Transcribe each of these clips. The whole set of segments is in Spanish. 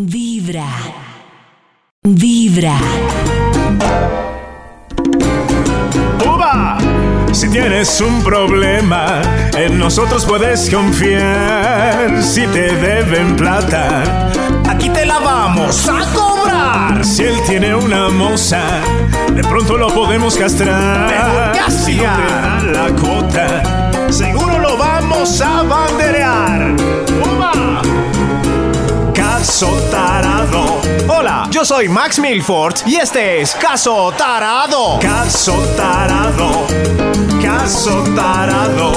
Vibra. Vibra. ¡Uva! Si tienes un problema, en nosotros puedes confiar. Si te deben plata, aquí te la vamos a cobrar. Si él tiene una moza, de pronto lo podemos castrar. Si no te la cuota, seguro lo vamos a banderear. ¡Uva! Caso Tarado. Hola, yo soy Max Milford y este es Caso Tarado. Caso Tarado. Caso Tarado.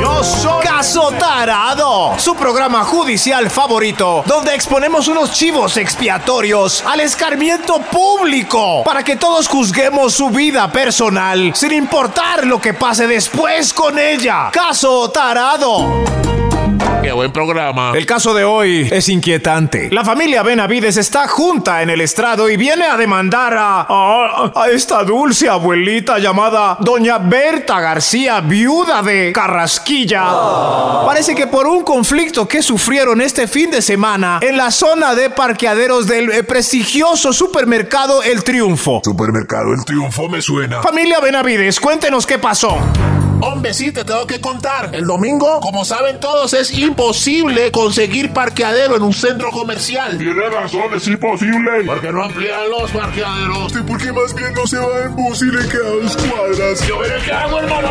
Yo soy Caso Tarado, su programa judicial favorito, donde exponemos unos chivos expiatorios al escarmiento público para que todos juzguemos su vida personal sin importar lo que pase después con ella. Caso Tarado. Qué buen programa. El caso de hoy es inquietante. La familia Benavides está junta en el estrado y viene a demandar a, a, a esta dulce abuelita llamada Doña Berta García, viuda de Carrasquilla. Parece que por un conflicto que sufrieron este fin de semana en la zona de parqueaderos del eh, prestigioso supermercado El Triunfo. Supermercado El Triunfo me suena. Familia Benavides, cuéntenos qué pasó. Hombre, sí, te tengo que contar. El domingo, como saben todos, es imposible conseguir parqueadero en un centro comercial. Tiene razón, es imposible. Porque no amplían los parqueaderos. ¿Y por qué más bien no se va en bus y le queda dos cuadras? Yo veré qué hago, hermano.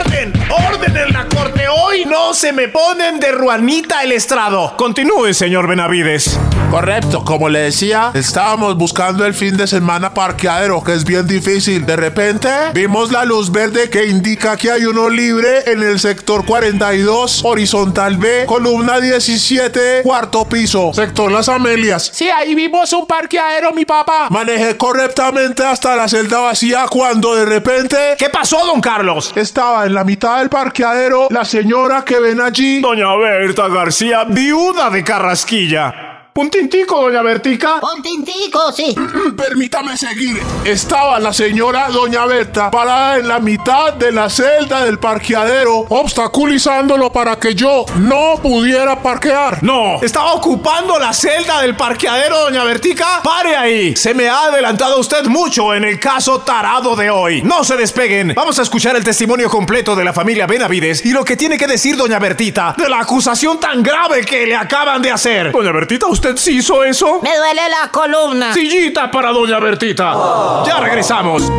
¡Orden! ¡Orden en la corte! Hoy no se me ponen de ruanita el estrado. Continúe, señor Benavides. Correcto, como le decía, estábamos buscando el fin de semana parqueadero, que es bien difícil. De repente, vimos la luz verde que indica que hay uno libre en el sector 42, horizontal B, columna 17, cuarto piso, sector Las Amelias. Sí, ahí vimos un parqueadero, mi papá. Manejé correctamente hasta la celda vacía cuando de repente ¿Qué pasó, don Carlos? estaba en la mitad del parqueadero la señora que ven allí. Doña Berta García, viuda de Carrasquilla. Puntintico, doña Bertica. Pontintico, sí. Permítame seguir. Estaba la señora Doña Berta parada en la mitad de la celda del parqueadero, obstaculizándolo para que yo no pudiera parquear. No, estaba ocupando la celda del parqueadero, doña Bertica. Pare ahí. Se me ha adelantado usted mucho en el caso tarado de hoy. No se despeguen. Vamos a escuchar el testimonio completo de la familia Benavides y lo que tiene que decir doña Bertita de la acusación tan grave que le acaban de hacer. Doña Bertita, ¿usted sí hizo eso? Me duele la columna. Sillita para doña Bertita. Ya regresamos.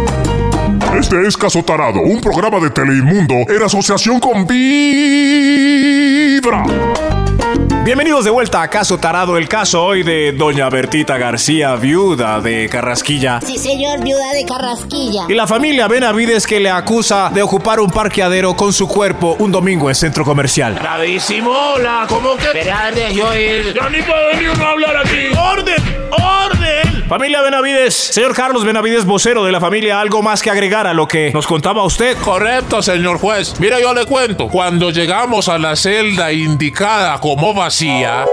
Este es Caso Tarado, un programa de Teleinmundo en asociación con Vibra. Bienvenidos de vuelta a Caso Tarado, el caso hoy de doña Bertita García, viuda de Carrasquilla. Sí, señor, viuda de Carrasquilla. Y la familia Benavides que le acusa de ocupar un parqueadero con su cuerpo un domingo en centro comercial. Bravísimo, hola, ¿cómo que? Espérate, yo ir. Ya ni puedo ni uno hablar aquí. ¡Orden! ¡Orden! Familia Benavides, señor Carlos Benavides, vocero de la familia, ¿algo más que agregar a lo que nos contaba usted? Correcto, señor juez. Mira, yo le cuento. Cuando llegamos a la celda indicada como vacía.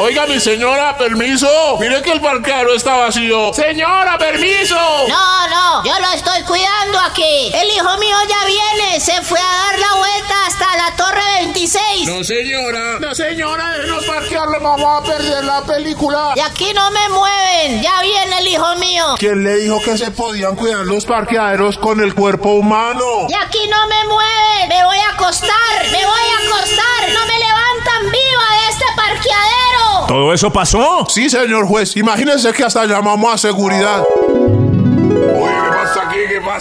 Oiga, mi señora, permiso. Mire que el parqueadero está vacío. Señora, permiso. No, no, yo lo estoy cuidando aquí. El hijo mío ya viene. Se fue a dar la vuelta hasta la torre 26. No, señora. No, señora, déjenos parquearlo. Vamos a perder la película. Y aquí no me mueven. Ya viene el hijo mío. ¿Quién le dijo que se podían cuidar los parqueaderos con el cuerpo humano? Y aquí no me mueven. Me voy a acostar. Me voy a acostar. No me levantan viva de este parqueadero. ¿Todo eso pasó? Sí, señor juez. Imagínense que hasta llamamos a seguridad. Oye,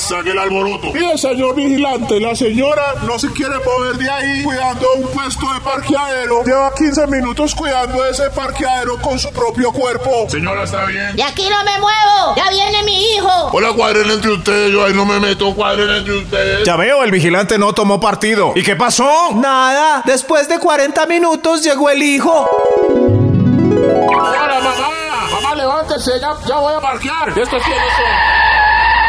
¿Qué el alboroto? Mire, señor vigilante, la señora no se quiere mover de ahí cuidando un puesto de parqueadero. Lleva 15 minutos cuidando ese parqueadero con su propio cuerpo. Señora, ¿está bien? Y aquí no me muevo. Ya viene mi hijo. Hola, cuadren entre ustedes. Yo ahí no me meto, cuadren entre ustedes. Ya veo, el vigilante no tomó partido. ¿Y qué pasó? Nada, después de 40 minutos llegó el hijo. Hola, mamá. Mamá, levántese. Ya, ya voy a parquear. Quiénes son.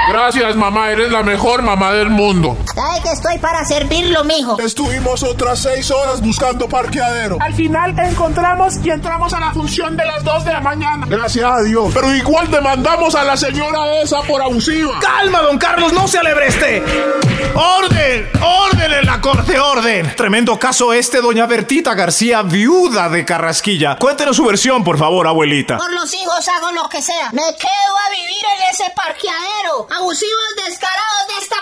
Gracias, mamá. Eres la mejor mamá del mundo. Sabe que estoy para servirlo, mijo. Estuvimos otras seis horas buscando parqueadero. Al final encontramos y entramos a la función de las 2 de la mañana. Gracias a Dios. Pero igual demandamos a la señora esa por abusiva. ¡Calma, don Carlos! ¡No se alebreste! ¡Orden! ¡Orden en la corte! ¡Orden! Tremendo caso este, doña Bertita García, viuda de Carrasquilla. Cuéntenos su versión, por favor, abuelita. Por los hijos hago lo que sea. Me quedo a vivir ese parqueadero. Abusivos descarados de esta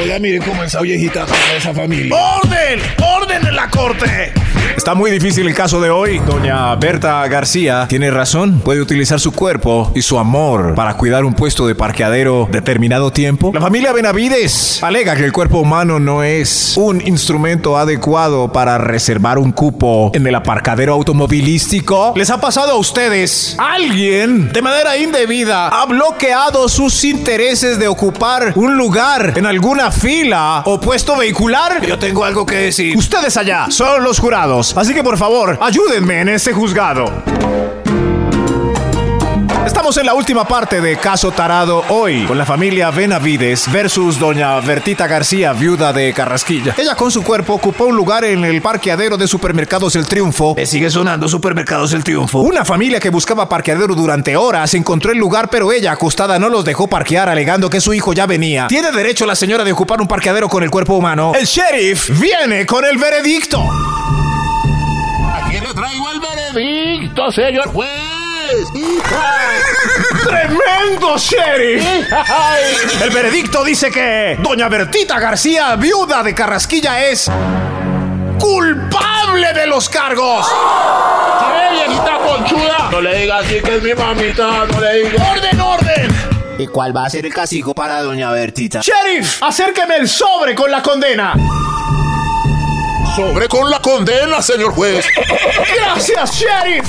Oiga, miren cómo esa viejita con esa familia. ¡Orden! ¡Orden en la corte! Está muy difícil el caso de hoy. Doña Berta García tiene razón. Puede utilizar su cuerpo y su amor para cuidar un puesto de parqueadero determinado tiempo. La familia Benavides alega que el cuerpo humano no es un instrumento adecuado para reservar un cupo en el aparcadero automovilístico. ¿Les ha pasado a ustedes? Alguien de manera indebida ha bloqueado sus intereses de ocupar un lugar en alguna fila o puesto vehicular. Yo tengo algo que decir. Ustedes allá son los jurados. Así que por favor, ayúdenme en este juzgado. Estamos en la última parte de Caso Tarado hoy, con la familia Benavides versus doña Bertita García, viuda de Carrasquilla. Ella con su cuerpo ocupó un lugar en el parqueadero de Supermercados El Triunfo. Me sigue sonando Supermercados El Triunfo. Una familia que buscaba parqueadero durante horas encontró el lugar, pero ella acostada no los dejó parquear alegando que su hijo ya venía. ¿Tiene derecho la señora de ocupar un parqueadero con el cuerpo humano? El sheriff viene con el veredicto. Aquí le traigo el veredicto, señor juez. ¡Tremendo sheriff! El veredicto dice que Doña Bertita García, viuda de Carrasquilla, es culpable de los cargos. ¡Qué viejita conchuda! No le diga así que es mi mamita, no le diga. ¡Orden, orden! ¿Y cuál va a ser el castigo para doña Bertita? Sheriff, acérqueme el sobre con la condena. Sobre con la condena, señor juez. Gracias, sheriff.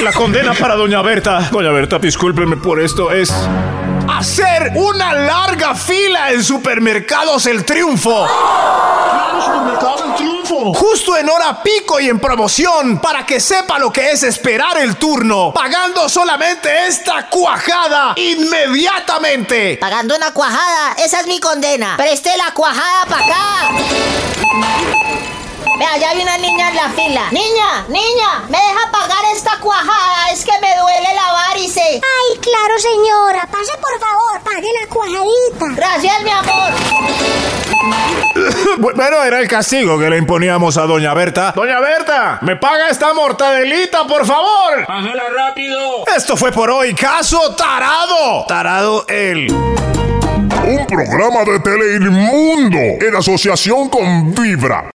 La condena para Doña Berta. Doña Berta, discúlpeme por esto. Es hacer una larga fila en supermercados El Triunfo. Supermercados El Triunfo. Justo en hora pico y en promoción para que sepa lo que es esperar el turno, pagando solamente esta cuajada inmediatamente. Pagando una cuajada, esa es mi condena. Preste la cuajada para acá. Vea, ya hay una niña en la fila. Niña, niña, ¿me deja pagar esta cuajada? Es que me duele la varice. Ay, claro, señora. Pase, por favor, pague la cuajadita. Gracias, mi amor. Bueno, era el castigo que le imponíamos a Doña Berta. Doña Berta, ¿me paga esta mortadelita, por favor? Págala rápido. Esto fue por hoy, caso tarado. Tarado él. Un programa de Teleinmundo en asociación con Vibra.